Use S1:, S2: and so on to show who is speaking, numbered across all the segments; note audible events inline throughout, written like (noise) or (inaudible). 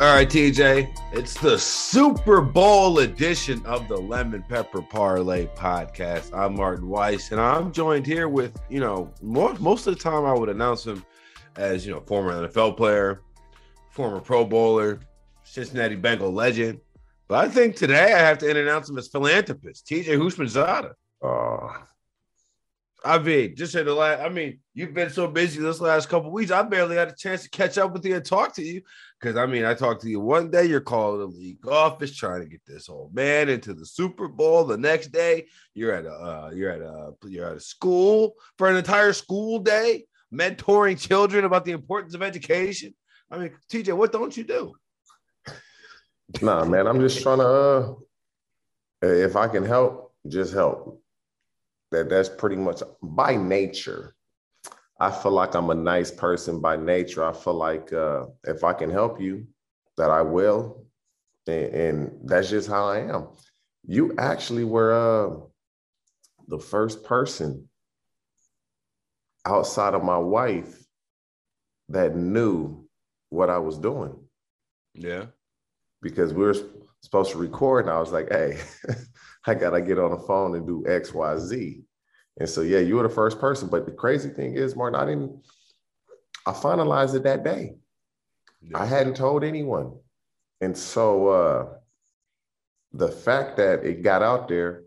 S1: All right, TJ, it's the Super Bowl edition of the Lemon Pepper Parlay podcast. I'm Martin Weiss, and I'm joined here with, you know, most, most of the time I would announce him as, you know, former NFL player, former Pro Bowler, Cincinnati Bengal legend. But I think today I have to announce him as philanthropist, TJ Houshmandzadeh.
S2: Oh,
S1: I mean, just in the last, I mean, you've been so busy this last couple weeks. I barely had a chance to catch up with you and talk to you. Because I mean, I talked to you one day, you're calling the league office trying to get this old man into the Super Bowl. The next day, you're at a uh, you're at a you're at a school for an entire school day, mentoring children about the importance of education. I mean, TJ, what don't you do?
S2: Nah, man, I'm just trying to uh if I can help, just help that that's pretty much by nature. I feel like I'm a nice person by nature. I feel like uh, if I can help you, that I will, and, and that's just how I am. You actually were uh, the first person outside of my wife that knew what I was doing.
S1: Yeah,
S2: because we were supposed to record, and I was like, "Hey, (laughs) I gotta get on the phone and do X, Y, Z. And so, yeah, you were the first person. But the crazy thing is, Martin, I didn't. I finalized it that day. Yeah. I hadn't told anyone, and so uh, the fact that it got out there,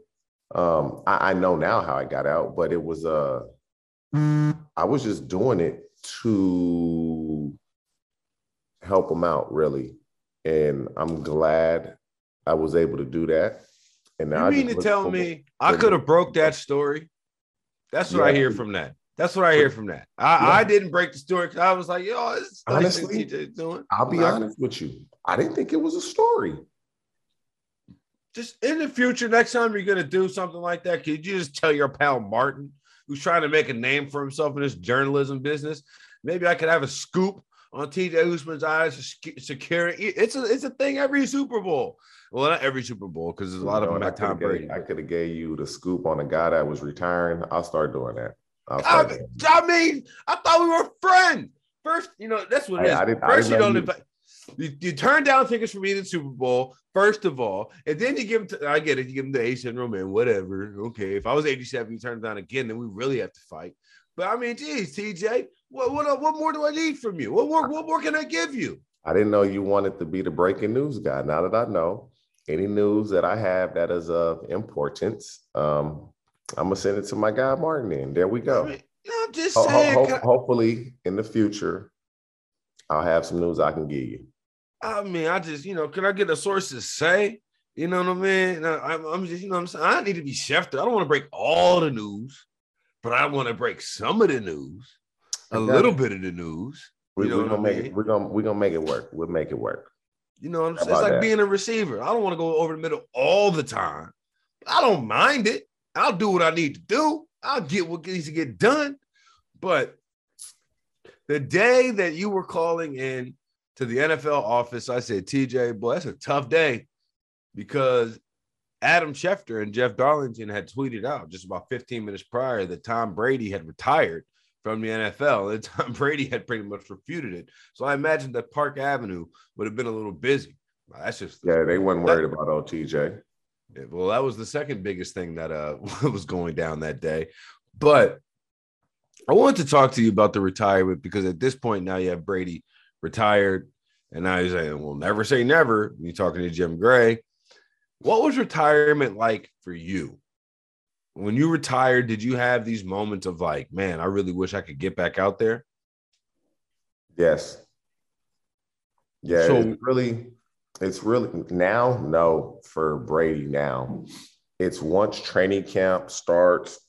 S2: um, I, I know now how it got out, but it was uh, I was just doing it to help them out, really, and I'm glad I was able to do that.
S1: And now you mean to tell me I could have broke that story? That's what yeah. I hear from that. That's what I hear from that. I, yeah. I didn't break the story because I was like, yo, this
S2: honestly, doing. I'll be like, honest with you. I didn't think it was a story.
S1: Just in the future, next time you're gonna do something like that, could you just tell your pal Martin, who's trying to make a name for himself in this journalism business? Maybe I could have a scoop on TJ Houshmandzadeh's securing. It's a it's a thing every Super Bowl. Well, not every Super Bowl because there's a lot of them at Tom Brady.
S2: I could have gave you the scoop on a guy that was retiring. I'll start doing that.
S1: I, mean, I mean, I thought we were friends. First, you know, that's what it is. I, I First, I you don't invite. You, you, turn down tickets for me in the Super Bowl, first of all, and then you give them. To, I get it. You give them the A syndrome and whatever. Okay, if I was 87, you turn it down again, then we really have to fight. But I mean, geez, TJ, what what uh, what more do I need from you? What more what more can I give you?
S2: I didn't know you wanted to be the breaking news guy. Now that I know, any news that I have that is of importance, um, I'm gonna send it to my guy Martin. And there we go. I mean,
S1: I'm just saying. Ho- ho-
S2: hopefully, in the future, I'll have some news I can give you.
S1: I mean, I just you know, can I get a source to say? You know what I mean? I'm, I'm just you know I'm saying I need to be Schefter. I don't want to break all the news, but I want to break some of the news, a little bit of the news.
S2: We, are gonna make mean? it. We're gonna we're gonna make it work. We'll make it work.
S1: You know what I'm saying? It's like that? being a receiver. I don't want to go over the middle all the time. I don't mind it. I'll do what I need to do. I'll get what needs to get done. But the day that you were calling in to the NFL office, I said, TJ, boy, that's a tough day because Adam Schefter and Jeff Darlington had tweeted out just about 15 minutes prior that Tom Brady had retired from the NFL. And Tom (laughs) Brady had pretty much refuted it. So I imagine that Park Avenue would have been a little busy. That's just
S2: yeah, they weren't worried that, about OTJ.
S1: Well, that was the second biggest thing that uh (laughs) was going down that day. But I wanted to talk to you about the retirement because at this point now you have Brady retired, and now he's saying, "Well, never say never." You're talking to Jim Gray. What was retirement like for you? When you retired, did you have these moments of like, man, I really wish I could get back out there?
S2: Yes. Yeah, so, it's really, it's really now, no, for Brady now. It's once training camp starts,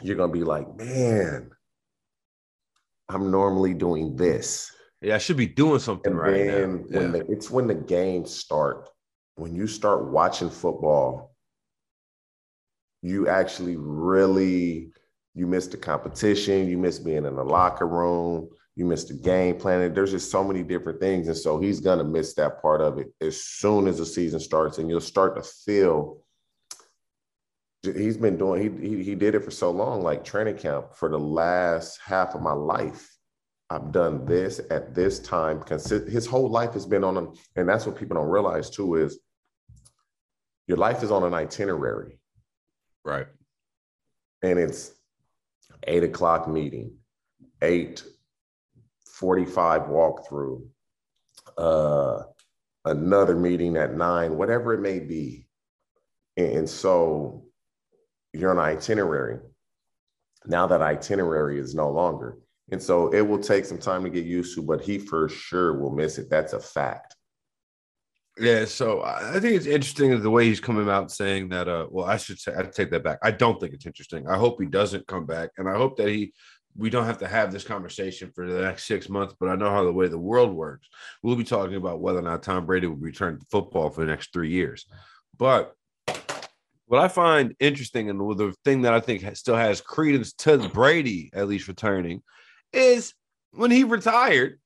S2: you're gonna be like, man, I'm normally doing this.
S1: Yeah, I should be doing something and right now.
S2: Yeah. The, it's when the games start, when you start watching football you actually really you miss the competition, you miss being in the locker room, you miss the game planning. There's just so many different things. And so he's gonna miss that part of it as soon as the season starts, and you'll start to feel he's been doing he, he he did it for so long, like training camp for the last half of my life. I've done this at this time. His whole life has been on them. And that's what people don't realize too is your life is on an itinerary.
S1: Right.
S2: And it's eight o'clock meeting, eight 45 walkthrough, uh, another meeting at nine, whatever it may be. And so you're on an itinerary. Now that itinerary is no longer. And so it will take some time to get used to, but he for sure will miss it. That's a fact.
S1: Yeah, so I think it's interesting the way he's coming out saying that. Uh, well, I should say I take that back. I don't think it's interesting. I hope he doesn't come back, and I hope that he we don't have to have this conversation for the next six months. But I know how the way the world works. We'll be talking about whether or not Tom Brady will return to football for the next three years. But what I find interesting and the thing that I think still has credence to Brady at least returning is when he retired,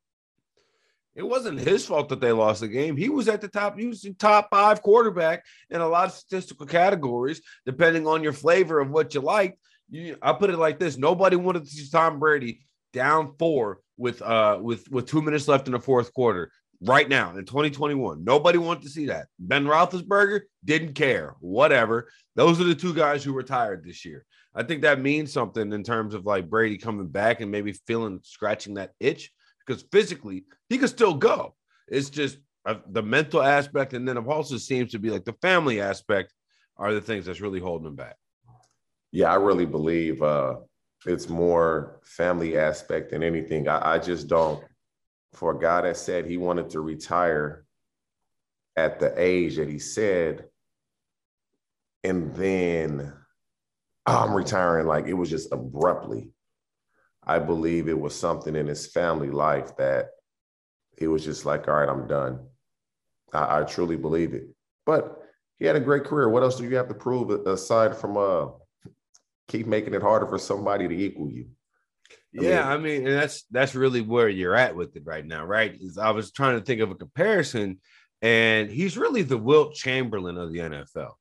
S1: it wasn't his fault that they lost the game. He was at the top. He was the top five quarterback in a lot of statistical categories, depending on your flavor of what you liked. You, I put it like this: nobody wanted to see Tom Brady down four with uh with with two minutes left in the fourth quarter. Right now in 2021, nobody wanted to see that. Ben Roethlisberger didn't care. Whatever. Those are the two guys who retired this year. I think that means something in terms of like Brady coming back and maybe feeling scratching that itch because physically he could still go. It's just uh, the mental aspect, and then it also seems to be like the family aspect are the things that's really holding him back.
S2: Yeah, I really believe uh, it's more family aspect than anything. I, I just don't. For a guy that said he wanted to retire at the age that he said, and then I'm retiring, like it was just abruptly. I believe it was something in his family life that he was just like, all right, I'm done. I, I truly believe it. But he had a great career. What else do you have to prove aside from uh keep making it harder for somebody to equal you?
S1: I yeah, mean, I mean, and that's that's really where you're at with it right now, right? Is I was trying to think of a comparison, and he's really the Wilt Chamberlain of the NFL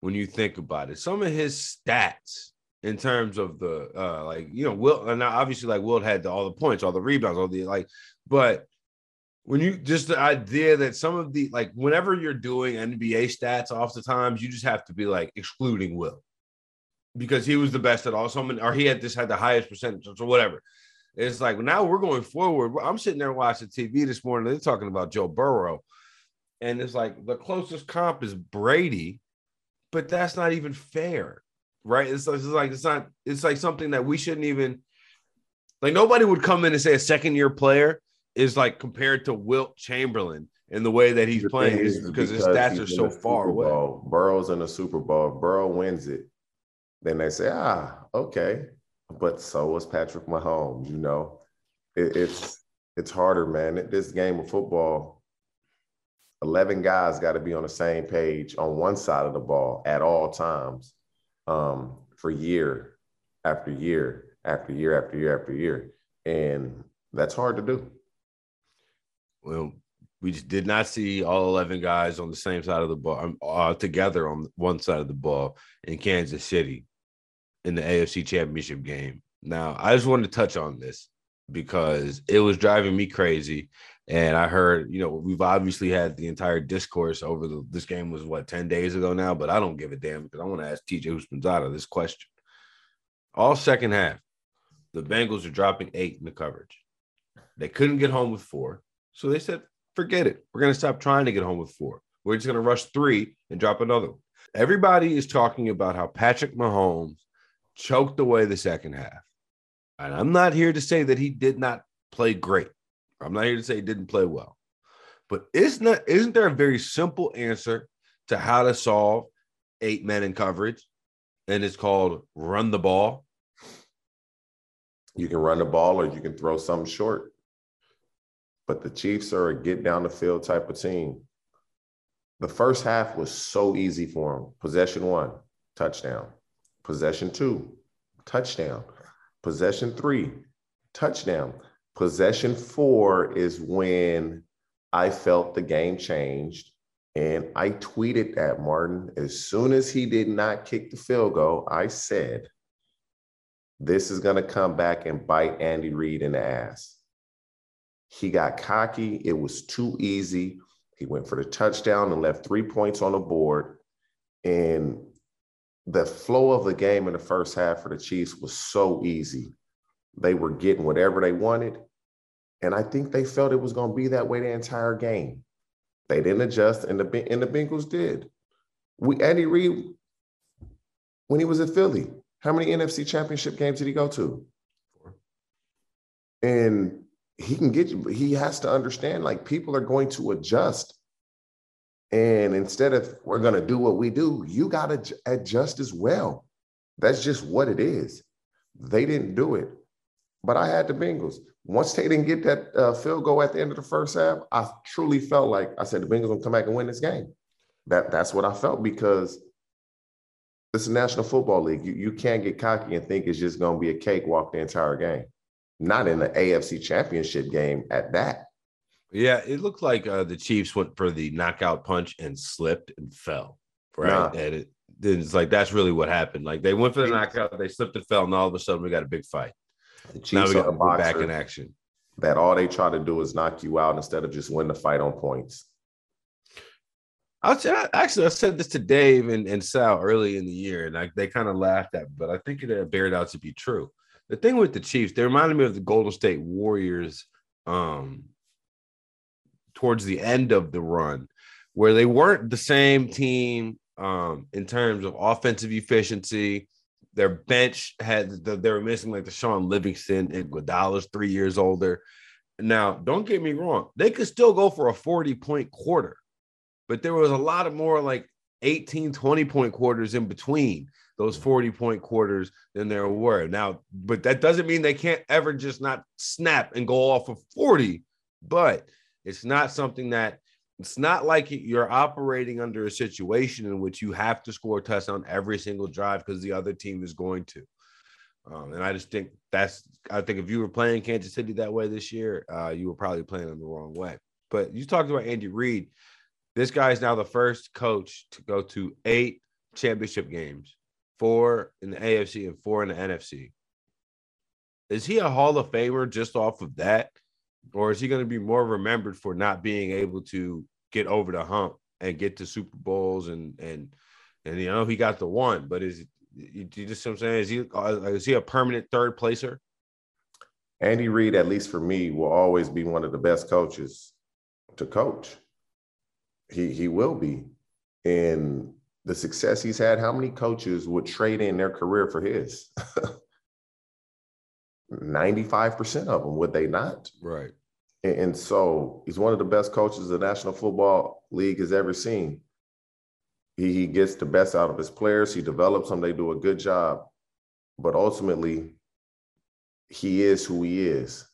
S1: when you think about it. Some of his stats in terms of the uh like you know Wilt and obviously like Wilt had the, all the points, all the rebounds, all the like, but when you just the idea that some of the like whenever you're doing NBA stats off the times, you just have to be like excluding Wilt because he was the best at all. so Someone or he had just had the highest percentage or whatever. It's like now we're going forward. I'm sitting there watching TV this morning. They're talking about Joe Burrow, and it's like the closest comp is Brady, but that's not even fair right? It's, it's like it's not. It's like something that we shouldn't even like. Nobody would come in and say a second year player is like compared to Wilt Chamberlain in the way that he's the playing is because, because his stats are so far away.
S2: Burrow's in the Super Bowl. Burrow wins it. Then they say, ah, okay. But so was Patrick Mahomes. You know, it, it's it's harder, man. This game of football, eleven guys got to be on the same page on one side of the ball at all times um, for year after year after year after year after year. And that's hard to do.
S1: Well, we just did not see all 11 guys on the same side of the ball um, uh, together on one side of the ball in Kansas City in the AFC Championship game. Now, I just wanted to touch on this because it was driving me crazy. And I heard, you know, we've obviously had the entire discourse over the, this game was what 10 days ago now, but I don't give a damn because I want to ask TJ Houshmandzadeh this question. All second half, the Bengals are dropping eight in the coverage. They couldn't get home with four. So they said, forget it. We're going to stop trying to get home with four. We're just going to rush three and drop another one. Everybody is talking about how Patrick Mahomes choked away the second half. And I'm not here to say that he did not play great. I'm not here to say he didn't play well. But isn't isn't there a very simple answer to how to solve eight men in coverage? And it's called run the ball.
S2: You can run the ball or you can throw something short. But the Chiefs are a get down the field type of team. The first half was so easy for them. Possession one, touchdown. Possession two, touchdown. Possession three, touchdown. Possession four is when I felt the game changed. And I tweeted that, Martin. As soon as he did not kick the field goal, I said, this is going to come back and bite Andy Reid in the ass. He got cocky. It was too easy. He went for the touchdown and left three points on the board. And the flow of the game in the first half for the Chiefs was so easy. They were getting whatever they wanted. And I think they felt it was going to be that way the entire game. They didn't adjust, and the and the Bengals did. We Andy Reid, when he was at Philly, how many NFC championship games did he go to? And he can get you, he has to understand like people are going to adjust. And instead of we're going to do what we do, you got to adjust as well. That's just what it is. They didn't do it. But I had the Bengals. Once they didn't get that uh, field goal at the end of the first half, I truly felt like I said the Bengals gonna come back and win this game. That that's what I felt because it's a National Football League. You, you can't get cocky and think it's just to be a cakewalk the entire game. Not in the AFC Championship game at that.
S1: Yeah, it looked like uh, the Chiefs went for the knockout punch and slipped and fell. Right, nah. and it, it's like that's really what happened. Like they went for the knockout, they slipped and fell, and all of a sudden we got a big fight. The Chiefs now we got to back in action.
S2: That all they try to do is knock you out instead of just win the fight on points.
S1: I actually I said this to Dave and, and Sal early in the year, and I, they kind of laughed at, me, but I think it bared out to be true. The thing with the Chiefs, they reminded me of the Golden State Warriors um, towards the end of the run, where they weren't the same team um, in terms of offensive efficiency. Their bench had the, they were missing like the Shaun Livingston and Iguodala's three years older. Now, don't get me wrong, they could still go for a 40 point quarter, but there was a lot of more like 18, 20 point quarters in between those 40 point quarters than there were. Now, but that doesn't mean they can't ever just not snap and go off of 40, but it's not something that it's not like you're operating under a situation in which you have to score a touchdown every single drive because the other team is going to. Um, and I just think that's, I think if you were playing Kansas City that way this year, uh, you were probably playing them the wrong way. But you talked about Andy Reid. This guy is now the first coach to go to eight championship games, four in the AFC and four in the NFC. Is he a Hall of Famer just off of that? Or is he going to be more remembered for not being able to get over the hump and get to Super Bowls and and and you know he got the one, but is you, just what I'm saying is he uh, is he a permanent third placer?
S2: Andy Reid, at least for me, will always be one of the best coaches to coach. He he will be, and the success he's had. How many coaches would trade in their career for his? (laughs) 95% of them, would they not?
S1: Right.
S2: And, and, so he's one of the best coaches the National Football League has ever seen. He, he gets the best out of his players, he develops them, they do a good job. But ultimately, he is who he is.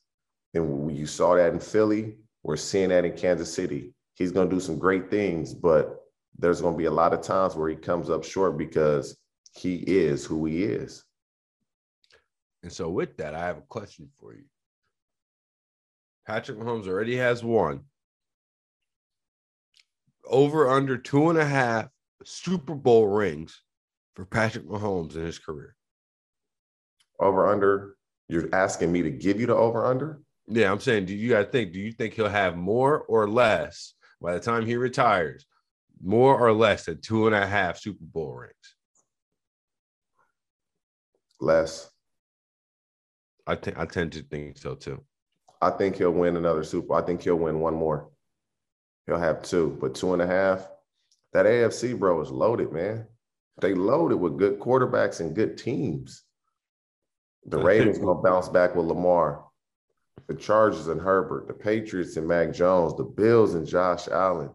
S2: And you saw that in Philly, we're seeing that in Kansas City. He's going to do some great things, but there's going to be a lot of times where he comes up short because he is who he is.
S1: And so, with that, I have a question for you. Patrick Mahomes already has one. Over under two and a half Super Bowl rings for Patrick Mahomes in his career.
S2: Over under, you're asking me to give you the over under?
S1: Yeah, I'm saying, do you guys think, do you think he'll have more or less by the time he retires? More or less than two and a half Super Bowl rings?
S2: Less.
S1: I think I tend to think so too.
S2: I think he'll win another Super. I think he'll win one more. He'll have two, but two and a half. That AFC, bro, is loaded, man. They loaded with good quarterbacks and good teams. The Ravens gonna bounce back with Lamar. The Chargers and Herbert, the Patriots and Mac Jones, the Bills and Josh Allen.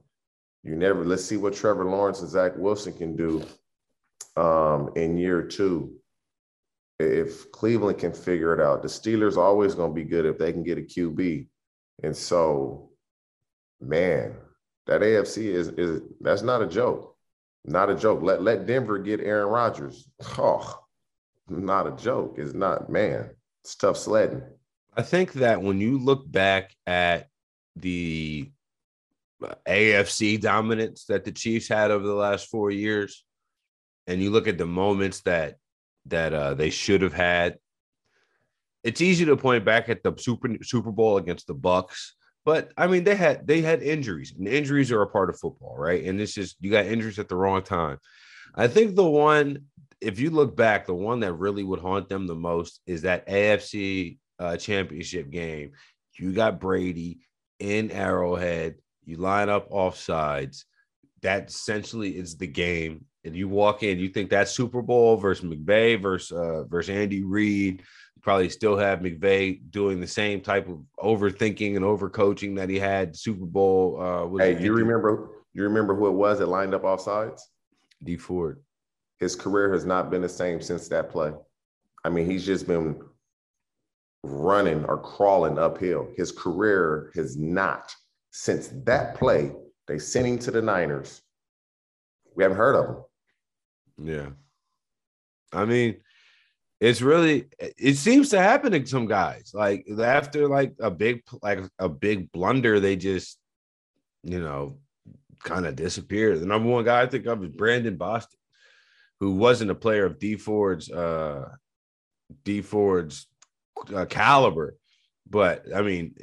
S2: You never. Let's see what Trevor Lawrence and Zach Wilson can do um, in year two if Cleveland can figure it out, the Steelers always going to be good if they can get a QB. And so, man, that AFC is is that's not a joke. Not a joke. Let let Denver get Aaron Rodgers. (sighs) Oh, not a joke. It's not, man. It's tough sledding.
S1: I think that when you look back at the AFC dominance that the Chiefs had over the last four years, and you look at the moments that that uh, they should have had. it's easy to point back at the Super Super Bowl against the Bucks, but I mean they had they had injuries, and injuries are a part of football, right? And it's just you got injuries at the wrong time. I think the one, if you look back, the one that really would haunt them the most is that AFC uh, championship game. You got Brady in Arrowhead. You line up off sides. That essentially is the game. And you walk in, you think that Super Bowl versus McVay versus uh, versus Andy Reid You probably still have McVay doing the same type of overthinking and overcoaching that he had Super Bowl.
S2: Uh, hey, you remember? You remember who it was that lined up off sides?
S1: Dee Ford.
S2: His career has not been the same since that play. I mean, he's just been running or crawling uphill. His career has not since that play. They sent him to the Niners. We haven't heard of him.
S1: Yeah. I mean, it's really it seems to happen to some guys. Like after like a big like a big blunder they just you know kind of disappear. The number one guy i think of is Brandon Bostick who wasn't a player of Dee Ford's uh Dee Ford's uh, caliber. But i mean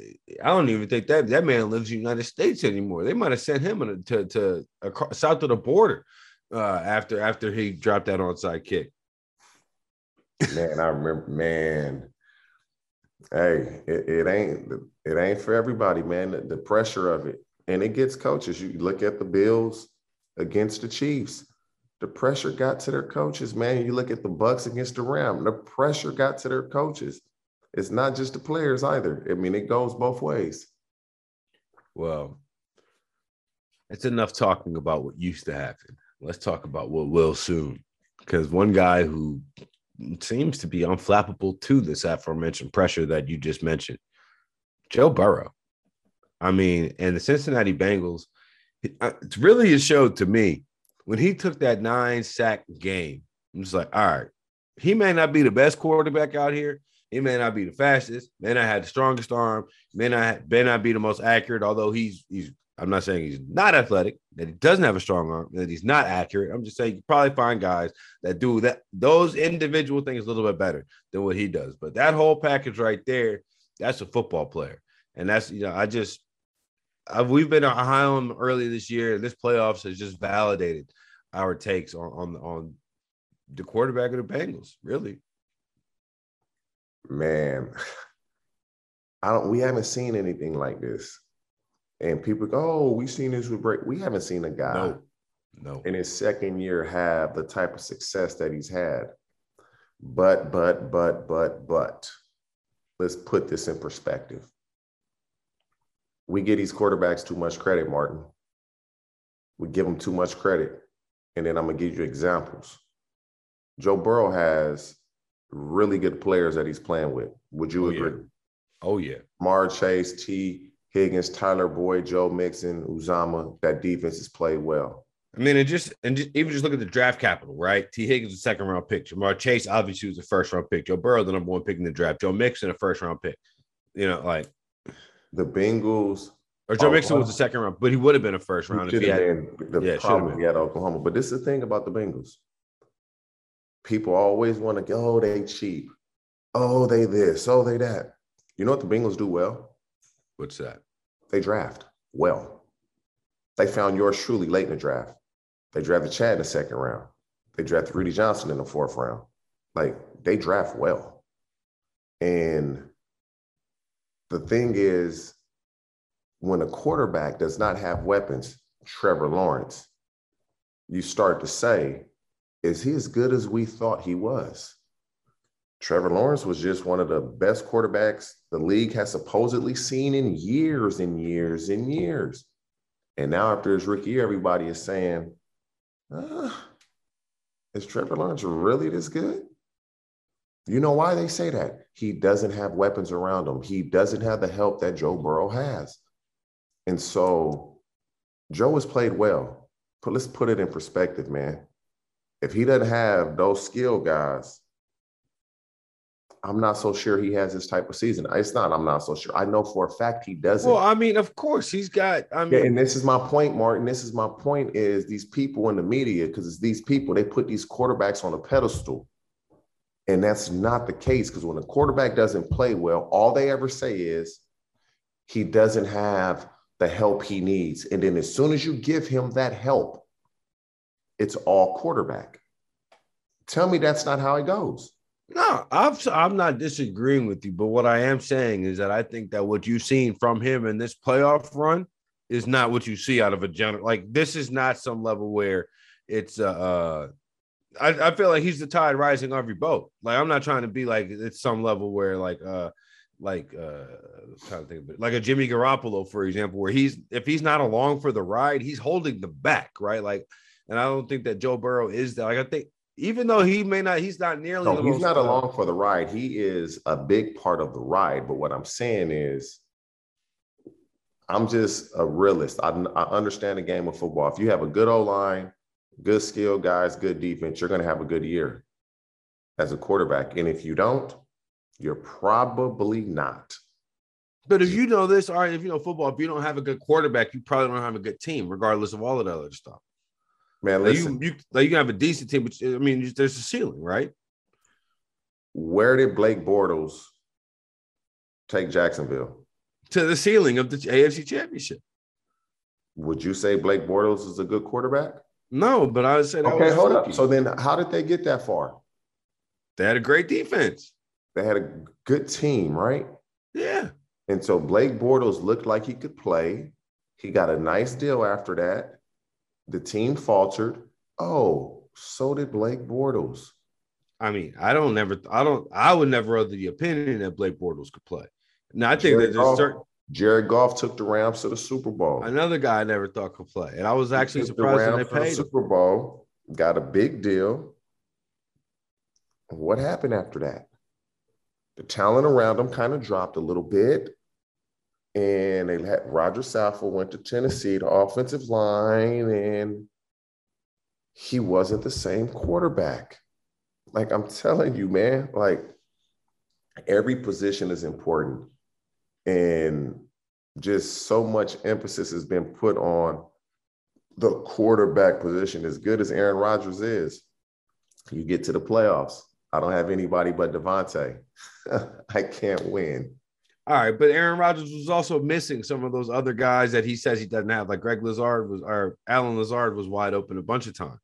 S1: i don't even think that that man lives in the united states anymore. They might have sent him to to across, south of the border uh after after he dropped that onside kick
S2: man, I remember, man. Hey, it, it, ain't it ain't for everybody, man. The, the pressure of it, and it gets coaches. You look at the Bills against the Chiefs. The pressure got to their coaches, man. You look at the Bucks against the Ram. The pressure got to their coaches. It's not just the players either. I mean, it goes both ways.
S1: Well, it's enough talking about what used to happen. Let's talk about what will soon. Because one guy who seems to be unflappable to this aforementioned pressure that you just mentioned. Joe Burrow. I mean, and the Cincinnati Bengals, uh, it's really is showed to me when he took that nine sack game. I'm just like, all right, he may not be the best quarterback out here. He may not be the fastest, may not have the strongest arm, may not may not be the most accurate, although he's he's I'm not saying he's not athletic, that he doesn't have a strong arm, that he's not accurate. I'm just saying you probably find guys that do that those individual things a little bit better than what he does. But that whole package right there, that's a football player. And that's you know, I just I've, we've been high on him early this year, and this playoffs has just validated our takes on on on the quarterback of the Bengals, really.
S2: Man, (laughs) I don't we haven't seen anything like this and people go, "Oh, we've seen this with Brady." We haven't seen a guy, no, no, in his second year have the type of success that he's had. But, but, but, but, but, let's put this in perspective. We give these quarterbacks too much credit, Martin. We give them too much credit, and then I'm gonna give you examples. Joe Burrow has really good players that he's playing with. Would you
S1: oh,
S2: agree?
S1: Yeah. Oh yeah.
S2: Mar Chase, T, Higgins, Tyler Boyd, Joe Mixon, Uzomah, that defense has played well.
S1: I mean, and just and just, even just look at the draft capital, right? T. Higgins, a second round pick. Ja'Marr Chase, obviously, was a first round pick. Joe Burrow, the number one pick in the draft. Joe Mixon, a first round pick. You know, like
S2: the Bengals.
S1: Or Joe Mixon was a second round, but he would have been a first round if he had.
S2: The yeah, problem he had Oklahoma. But this is the thing about the Bengals. People always want to go, oh, they cheap. Oh, they this. Oh, they that. You know what the Bengals do well?
S1: What's that?
S2: They draft well. They found yours truly late in the draft. They drafted Chad in the second round. They drafted Rudi Johnson in the fourth round. Like they draft well. And the thing is, when a quarterback does not have weapons, Trevor Lawrence, you start to say, is he as good as we thought he was? Trevor Lawrence was just one of the best quarterbacks the league has supposedly seen in years and years and years. And now, after his rookie year, everybody is saying, ah, is Trevor Lawrence really this good? You know why they say that? He doesn't have weapons around him. He doesn't have the help that Joe Burrow has. And so Joe has played well. But let's put it in perspective, man. If he doesn't have those skill guys, I'm not so sure he has this type of season. It's not. I'm not so sure. I know for a fact he doesn't.
S1: Well, I mean, of course he's got. I mean,
S2: yeah, and this is my point, Martin. This is my point: is these people in the media because it's these people they put these quarterbacks on a pedestal, And that's not the case because when a quarterback doesn't play well, all they ever say is he doesn't have the help he needs. And then as soon as you give him that help, it's all quarterback. Tell me that's not how it goes.
S1: No, I'm I'm not disagreeing with you, but what I am saying is that I think that what you've seen from him in this playoff run is not what you see out of a general. Like this is not some level where it's uh, uh I, I feel like he's the tide rising every boat. Like I'm not trying to be like it's some level where like uh like uh trying to think of it, like a Jimmy Garoppolo, for example, where he's if he's not along for the ride, he's holding the back, right? Like, and I don't think that Joe Burrow is that. Like, I think even though he may not, he's not nearly.
S2: No, he's not along for the ride. He is a big part of the ride. But what I'm saying is, I'm just a realist. I, I understand the game of football. If you have a good O line, good skill guys, good defense, you're going to have a good year as a quarterback. And if you don't, you're probably not.
S1: But if you know this, all right, if you know football, if you don't have a good quarterback, you probably don't have a good team, regardless of all of that other stuff. Man, listen, like you, you like you can have a decent team, but I mean, there's a ceiling, right?
S2: Where did Blake Bortles take Jacksonville?
S1: To the ceiling of the AFC Championship.
S2: Would you say Blake Bortles is a good quarterback?
S1: No, but I would say
S2: okay. hold up. So then, how did they get that far?
S1: They had a great defense.
S2: They had a good team, right?
S1: Yeah.
S2: And so Blake Bortles looked like he could play. He got a nice deal after that. The team faltered. Oh, so did Blake Bortles.
S1: I mean, I don't never, I don't, I would never other the opinion that Blake Bortles could play. Now, I think Jared that there's
S2: Goff,
S1: certain.
S2: Jared Goff took the Rams to the Super Bowl.
S1: Another guy I never thought could play, and I was actually surprised the when they paid the
S2: Super Bowl. Got a big deal. What happened after that? The talent around him kind of dropped a little bit and they had Rodger Saffold went to Tennessee, the offensive line, and he wasn't the same quarterback. Like I'm telling you, man, like every position is important. And just so much emphasis has been put on the quarterback position. As good as Aaron Rodgers is, you get to the playoffs. I don't have anybody but Davante. (laughs) I can't win.
S1: All right, but Aaron Rodgers was also missing some of those other guys that he says he doesn't have. Like Greg Lazard was, or Allen Lazard was wide open a bunch of times.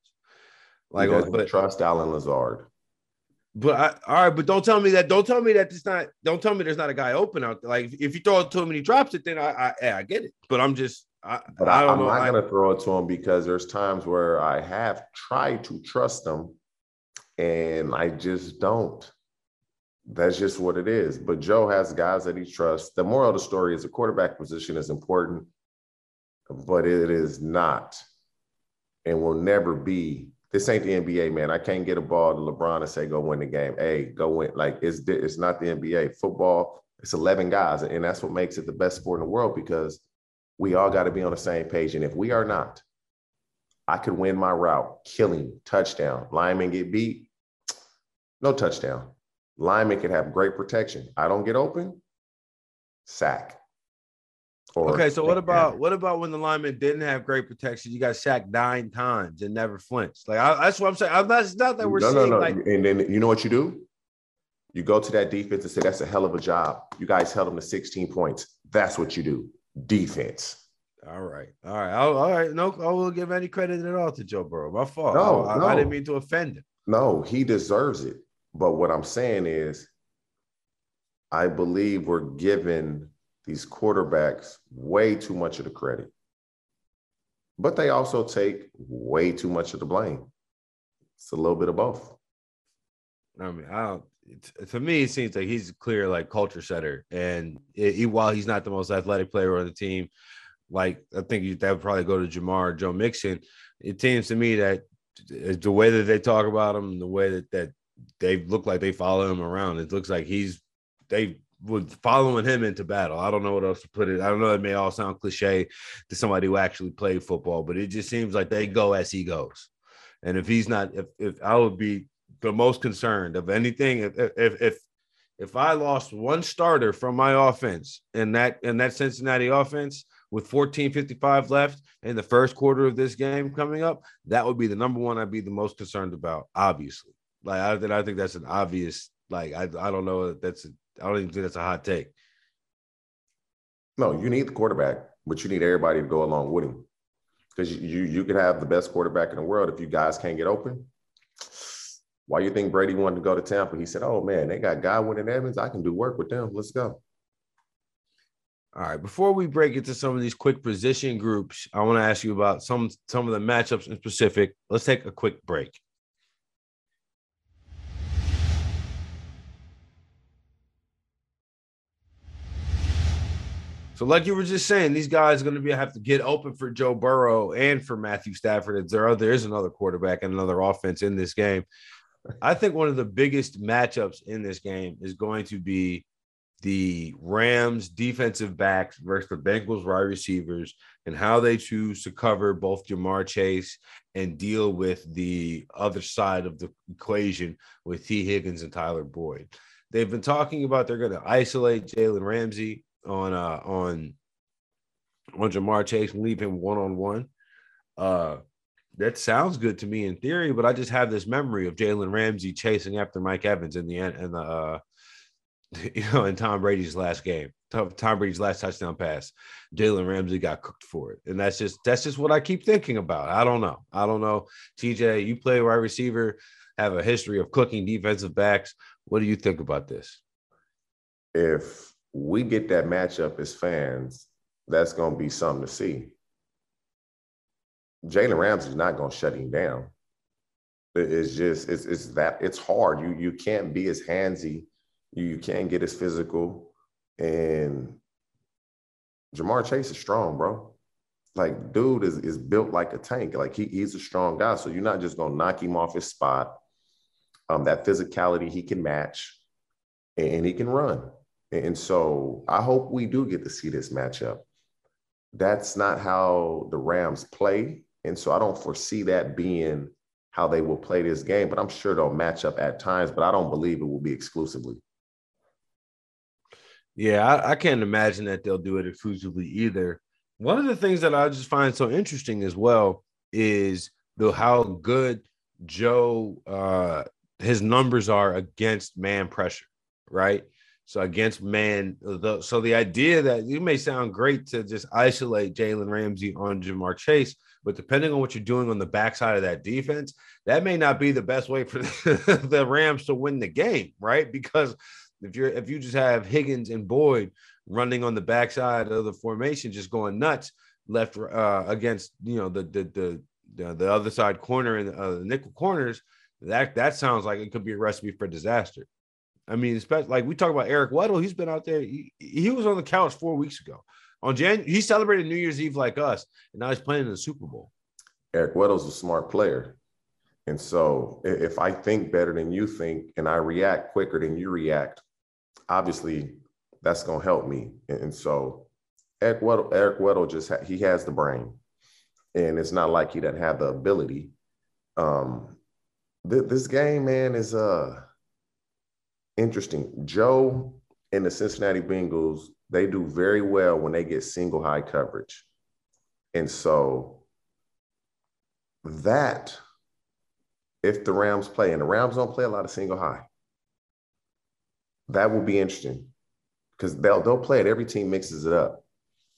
S2: Like, but trust Allen Lazard.
S1: But I, all right, but don't tell me that. Don't tell me that it's not. Don't tell me there's not a guy open out there. Like if you throw it to him and he drops it, then I, I, yeah, I get it. But I'm just, I,
S2: but I, I am not going to throw it to him because there's times where I have tried to trust him, and I just don't. That's just what it is. But Joe has guys that he trusts. The moral of the story is the quarterback position is important, but it is not and will never be. This ain't the NBA, man. I can't get a ball to LeBron and say, go win the game. Hey, go win. Like, it's, it's not the NBA. Football, it's 11 guys. And that's what makes it the best sport in the world because we all got to be on the same page. And if we are not, I could win my route, killing, touchdown. Lineman get beat, no touchdown. Lineman can have great protection. I don't get open, sack.
S1: Or okay, so what about what about when the lineman didn't have great protection? You got sacked nine times and never flinched. Like I, that's what I'm saying. I'm not, it's not that we're no, seeing no, no. like.
S2: And then you know what you do? You go to that defense and say that's a hell of a job. You guys held them to 16 points. That's what you do. Defense.
S1: All right, all right, I'll, all right. No, I will give any credit at all to Joe Burrow. My fault. No, I, no. I didn't mean to offend him.
S2: No, he deserves it. But what I'm saying is, I believe we're giving these quarterbacks way too much of the credit. But they also take way too much of the blame. It's a little bit of both.
S1: I mean, I. To me, it seems like he's a clear like culture setter, and he, while he's not the most athletic player on the team, like I think that would probably go to Ja'Marr Joe Mixon. It seems to me that the way that they talk about him, the way that that they look like they follow him around. It looks like he's they would following him into battle. I don't know what else to put it. I don't know. It may all sound cliche to somebody who actually played football, but it just seems like they go as he goes. And if he's not, if, if I would be the most concerned of anything, if if if if I lost one starter from my offense in that in that Cincinnati offense with 14:55 left in the first quarter of this game coming up, that would be the number one I'd be the most concerned about, obviously. Like I, think I think that's an obvious. Like I, I don't know. That's a, I don't even think that's a hot take.
S2: No, you need the quarterback, but you need everybody to go along with him. Because you, you could have the best quarterback in the world if you guys can't get open. Why you think Brady wanted to go to Tampa? He said, "Oh man, they got Godwin and Evans. I can do work with them. Let's go."
S1: All right. Before we break into some of these quick position groups, I want to ask you about some some of the matchups in specific. Let's take a quick break. So, like you were just saying, these guys are going to be have to get open for Joe Burrow and for Matthew Stafford. There, there is another quarterback and another offense in this game. I think one of the biggest matchups in this game is going to be the Rams defensive backs versus the Bengals wide receivers and how they choose to cover both Ja'Marr Chase and deal with the other side of the equation with T. Higgins and Tyler Boyd. They've been talking about they're going to isolate Jalen Ramsey on uh on on Ja'Marr Chase and leave him one on one. Uh that sounds good to me in theory, but I just have this memory of Jalen Ramsey chasing after Mike Evans in the end and the uh (laughs) you know in Tom Brady's last game. Tom Brady's last touchdown pass, Jalen Ramsey got cooked for it, and that's just that's just what I keep thinking about. I don't know. I don't know. TJ, you play wide receiver, have a history of cooking defensive backs. What do you think about this?
S2: If we get that matchup as fans, that's going to be something to see. Jalen Ramsey's not going to shut him down. It's just it's it's that it's hard. You you can't be as handsy. You, you can't get as physical. And Ja'Marr Chase is strong, bro. Like, dude is is built like a tank. Like he, he's a strong guy. So you're not just gonna knock him off his spot. Um, that physicality he can match, and he can run. And so I hope we do get to see this matchup. That's not how the Rams play. And so I don't foresee that being how they will play this game, but I'm sure they'll match up at times, but I don't believe it will be exclusively.
S1: Yeah, I, I can't imagine that they'll do it exclusively either. One of the things that I just find so interesting as well is the how good Joe uh his numbers are against man pressure, right? So against man, the, so the idea that it may sound great to just isolate Jalen Ramsey on Ja'Marr Chase, but depending on what you're doing on the backside of that defense, that may not be the best way for (laughs) the Rams to win the game, right? Because if you're if you just have Higgins and Boyd running on the backside of the formation, just going nuts left uh, against you know the the the the, the other side corner and uh, the nickel corners, that that sounds like it could be a recipe for disaster. I mean, especially like we talk about Eric Weddle, he's been out there. He, he was on the couch four weeks ago. On Jan, he celebrated New Year's Eve like us, and now he's playing in the Super Bowl.
S2: Eric Weddle's a smart player. And so if I think better than you think and I react quicker than you react, obviously that's going to help me. And so Eric Weddle, Eric Weddle just, ha- he has the brain and it's not like he doesn't have the ability. Um, th- this game, man, is, uh, interesting. Joe and the Cincinnati Bengals, they do very well when they get single high coverage. And so that, if the Rams play, and the Rams don't play a lot of single high, that will be interesting because they'll they'll play it. Every team mixes it up.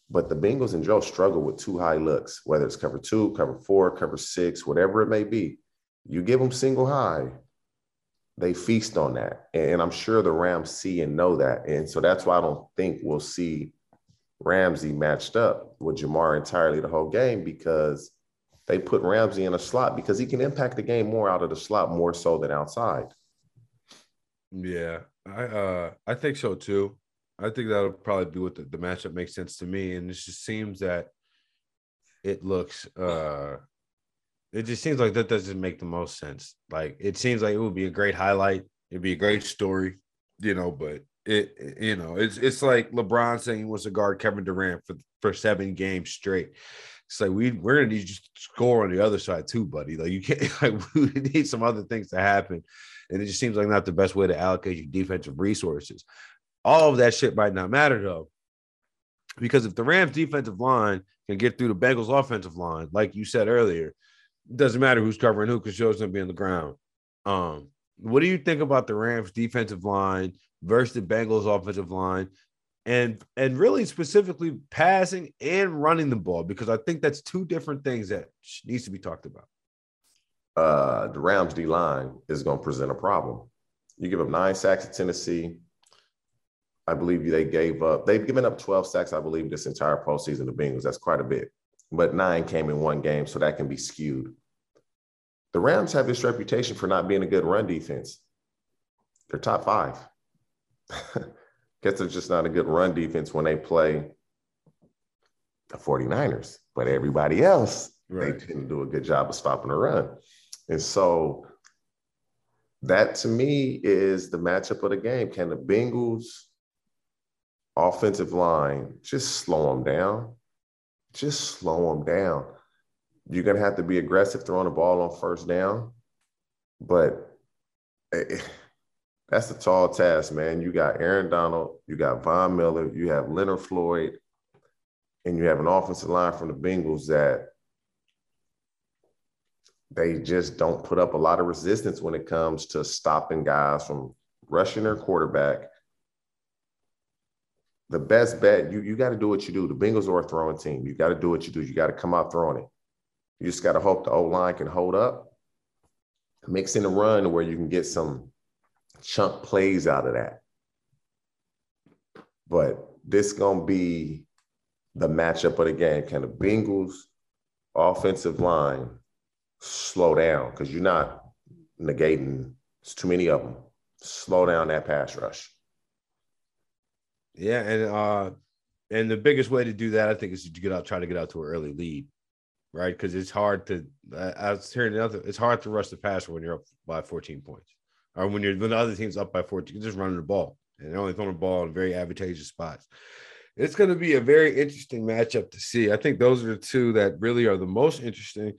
S2: But the Bengals and Joe struggle with two high looks, whether it's cover two, cover four, cover six, whatever it may be. You give them single high, they feast on that. And I'm sure the Rams see and know that. And so that's why I don't think we'll see Ramsey matched up with Ja'Marr entirely the whole game because they put Ramsey in a slot because he can impact the game more out of the slot more so than outside.
S1: Yeah, I uh I think so too. I think that'll probably be what the, the matchup makes sense to me. And it just seems that it looks uh it just seems like that doesn't make the most sense. Like it seems like it would be a great highlight. It'd be a great story, you know, but it, you know, it's it's like LeBron saying he wants to guard Kevin Durant for for seven games straight. It's like we we're gonna need you to score on the other side too, buddy. Like you can't (laughs) like we need some other things to happen. And it just seems like not the best way to allocate your defensive resources. All of that shit might not matter though. Because if the Rams defensive line can get through the Bengals offensive line, like you said earlier, doesn't matter who's covering who because Joe's gonna be on the ground. Um, What do you think about the Rams defensive line versus the Bengals offensive line? And and really specifically passing and running the ball because I think that's two different things that needs to be talked about.
S2: Uh, the Rams D line is going to present a problem. You give up nine sacks to Tennessee. I believe they gave up, they've given up 12 sacks, I believe, this entire postseason, the Bengals. That's quite a bit. But nine came in one game, so that can be skewed. The Rams have this reputation for not being a good run defense. They're top five. (laughs) Guess they're just not a good run defense when they play the 49ers. But everybody else, right. they tend to do a good job of stopping the run. And so that to me is the matchup of the game. Can the Bengals offensive line just slow them down? Just slow them down. You're going to have to be aggressive throwing the ball on first down. But eh, that's a tall task, man. You got Aaron Donald, you got Von Miller, you have Leonard Floyd, and you have an offensive line from the Bengals that they just don't put up a lot of resistance when it comes to stopping guys from rushing their quarterback. The best bet, you, you got to do what you do. The Bengals are a throwing team. You got to do what you do. You got to come out throwing it. You just got to hope the O line can hold up, mix in a run where you can get some chunk plays out of that. But this gonna be the matchup of the game. Can the Bengals offensive line slow down? Because you're not negating. It's too many of them. Slow down that pass rush.
S1: Yeah, and uh, and the biggest way to do that, I think, is to get out, try to get out to an early lead, right? Because it's hard to. Uh, I was hearing the other. It's hard to rush the passer when you're up by 14 points, or when you're when the other team's up by 14. You're just running the ball, and they're only throwing the ball in very advantageous spots. It's going to be a very interesting matchup to see. I think those are the two that really are the most interesting.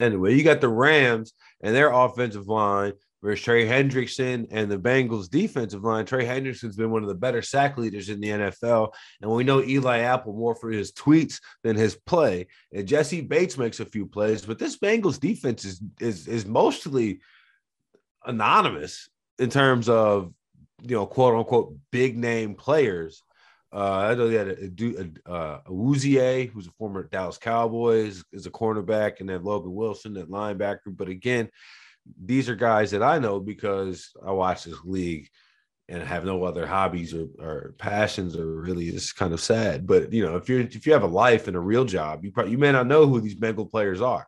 S1: Anyway, you got the Rams and their offensive line versus Trey Hendrickson and the Bengals defensive line. Trey Hendrickson's been one of the better sack leaders in the NFL. And we know Eli Apple more for his tweets than his play. And Jessie Bates makes a few plays, but this Bengals defense is is is mostly anonymous in terms of you know quote unquote big name players. Uh, I know they had a, a, a, a Awuzie, who's a former Dallas Cowboys, is a cornerback, and then Logan Wilson at linebacker. But again, these are guys that I know because I watch this league and have no other hobbies or, or passions or really it's kind of sad. But you know, if you're if you have a life and a real job, you probably you may not know who these Bengal players are.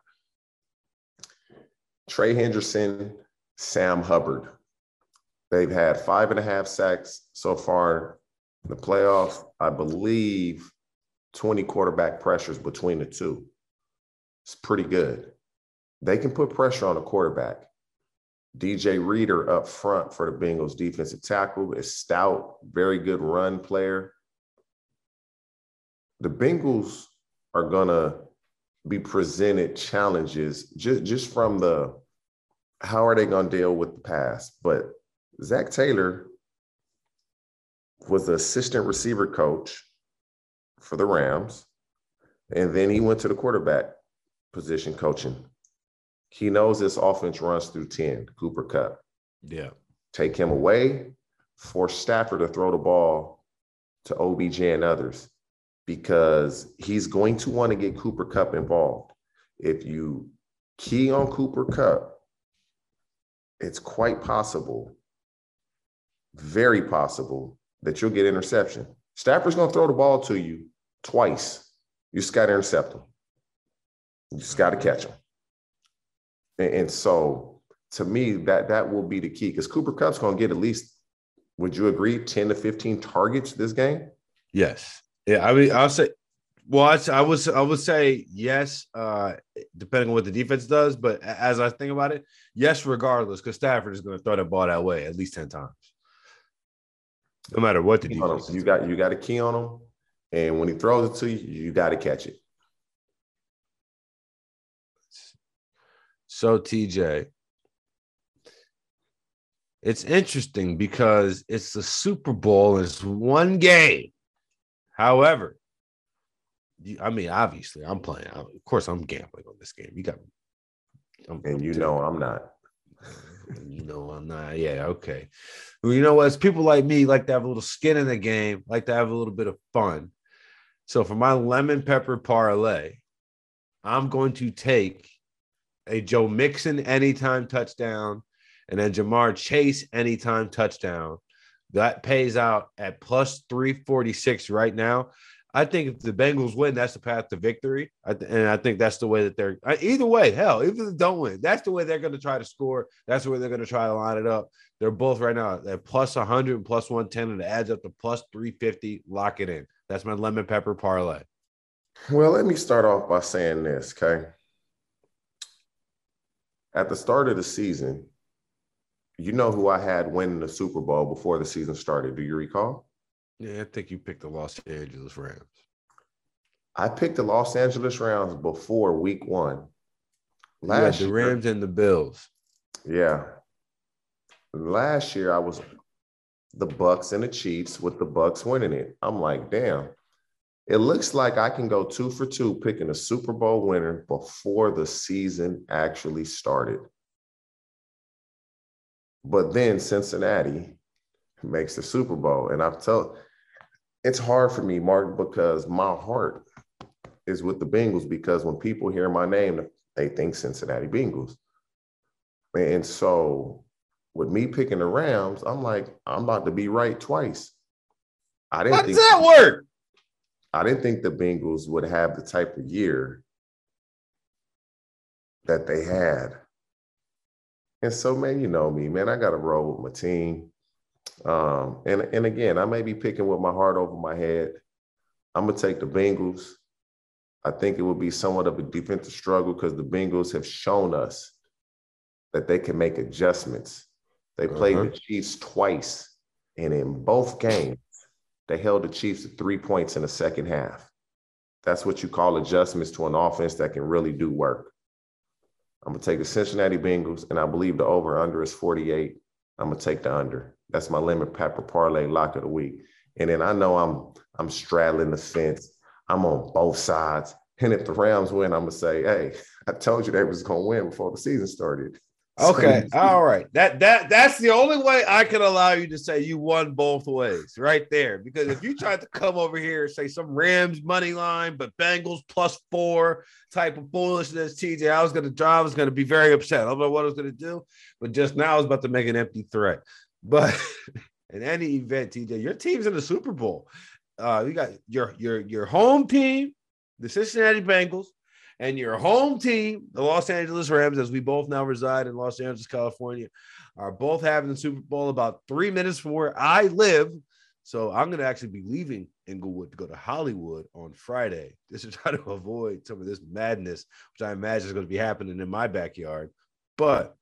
S2: Trey Henderson, Sam Hubbard. They've had five and a half sacks so far in the playoffs. I believe 20 quarterback pressures between the two. It's pretty good. They can put pressure on a quarterback. DJ Reader up front for the Bengals defensive tackle is stout, very good run player. The Bengals are going to be presented challenges just, just from the how are they going to deal with the pass? But Zac Taylor was the assistant receiver coach for the Rams. And then he went to the quarterback position coaching. He knows this offense runs through 10, Cooper Kupp.
S1: Yeah.
S2: Take him away, force Stafford to throw the ball to OBJ and others because he's going to want to get Cooper Kupp involved. If you key on Cooper Kupp, it's quite possible, very possible, that you'll get interception. Stafford's going to throw the ball to you twice. You just got to intercept him. You just got to catch him. And, and so to me, that that will be the key because Cooper Kupp's going to get at least, would you agree, 10 to 15 targets this game?
S1: Yes. Yeah. I mean, I'll say, well, I, I was I would say yes, uh, depending on what the defense does. But as I think about it, yes, regardless, because Stafford is going to throw that ball that way at least ten times, no matter what the defense.
S2: You got you got a key on him, and when he throws it to you, you got to catch it.
S1: So TJ, it's interesting because it's the Super Bowl. It's one game. However, I mean, obviously, I'm playing. Of course, I'm gambling on this game. You got,
S2: I'm, and you know, I'm not.
S1: you know, I'm not. Yeah, okay. Well, you know what? It's people like me like to have a little skin in the game, like to have a little bit of fun. So for my lemon pepper parlay, I'm going to take a Joe Mixon anytime touchdown and then Ja'Marr Chase anytime touchdown. That pays out at plus 346 right now. I think if the Bengals win, that's the path to victory. And I think that's the way that they're either way, hell, even if they don't win, that's the way they're going to try to score. That's the way they're going to try to line it up. They're both right now at plus 100 and plus 110, and it adds up to plus 350. Lock it in. That's my lemon pepper parlay.
S2: Well, let me start off by saying this, okay? At the start of the season, you know who I had winning the Super Bowl before the season started. Do you recall?
S1: Yeah, I think you picked the Los Angeles Rams.
S2: I picked the Los Angeles Rams before week one.
S1: Last the Rams and the Bills.
S2: Yeah. Last year I was the Bucks and the Chiefs with the Bucks winning it. I'm like, damn. It looks like I can go two for two picking a Super Bowl winner before the season actually started. But then Cincinnati makes the Super Bowl. And I've told it's hard for me, Mark, because my heart is with the Bengals because when people hear my name, they think Cincinnati Bengals. And so with me picking the Rams, I'm like, I'm about to be right twice.
S1: I didn't How does that work?
S2: I didn't think the Bengals would have the type of year that they had. And so, man, you know me, man. I got to roll with my team. Um, and and again, I may be picking with my heart over my head. I'm gonna take the Bengals. I think it will be somewhat of a defensive struggle because the Bengals have shown us that they can make adjustments. They played uh-huh. the Chiefs twice, and in both games, they held the Chiefs to three points in the second half. That's what you call adjustments to an offense that can really do work. I'm gonna take the Cincinnati Bengals, and I believe the over under is 48. I'm gonna take the under. That's my lemon pepper parlay lock of the week. And then I know I'm I'm straddling the fence. I'm on both sides. And if the Rams win, I'm gonna say, hey, (laughs) I told you they was gonna win before the season started.
S1: Okay, all right. That that that's the only way I can allow you to say you won both ways, right there. Because if you (laughs) tried to come over here and say some Rams money line, but Bengals plus four type of foolishness, TJ, I was gonna drive, I was gonna be very upset. I don't know what I was gonna do, but just now I was about to make an empty threat. But (laughs) in any event, TJ, your team's in the Super Bowl. Uh, you got your your your home team, the Cincinnati Bengals, and your home team, the Los Angeles Rams, as we both now reside in Los Angeles, California, are both having the Super Bowl about three minutes from where I live. So I'm going to actually be leaving Inglewood to go to Hollywood on Friday just to (laughs) try to avoid some of this madness, which I imagine is going to be happening in my backyard. But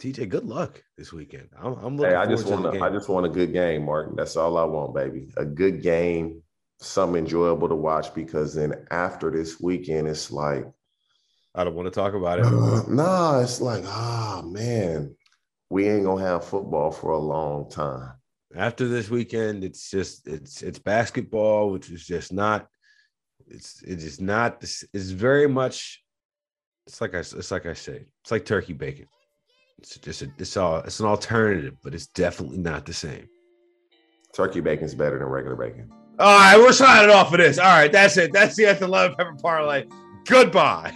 S1: TJ, good luck this weekend. I'm, I'm looking.
S2: Hey, I just want I just want a good game, Martin. That's all I want, baby. A good game, something enjoyable to watch. Because then after this weekend, it's like
S1: I don't want to talk about it.
S2: Uh, (sighs) nah, it's like ah oh, man, we ain't gonna have football for a long time.
S1: After this weekend, it's just it's it's basketball, which is just not. It's it's just not. It's very much. It's like I it's like I say. It's like turkey bacon. It's just a, it's all it's an alternative, but it's definitely not the same.
S2: Turkey bacon is better than regular bacon.
S1: All right, we're signing off for this. All right, that's it. That's the Lemon Pepper Parlay. Goodbye.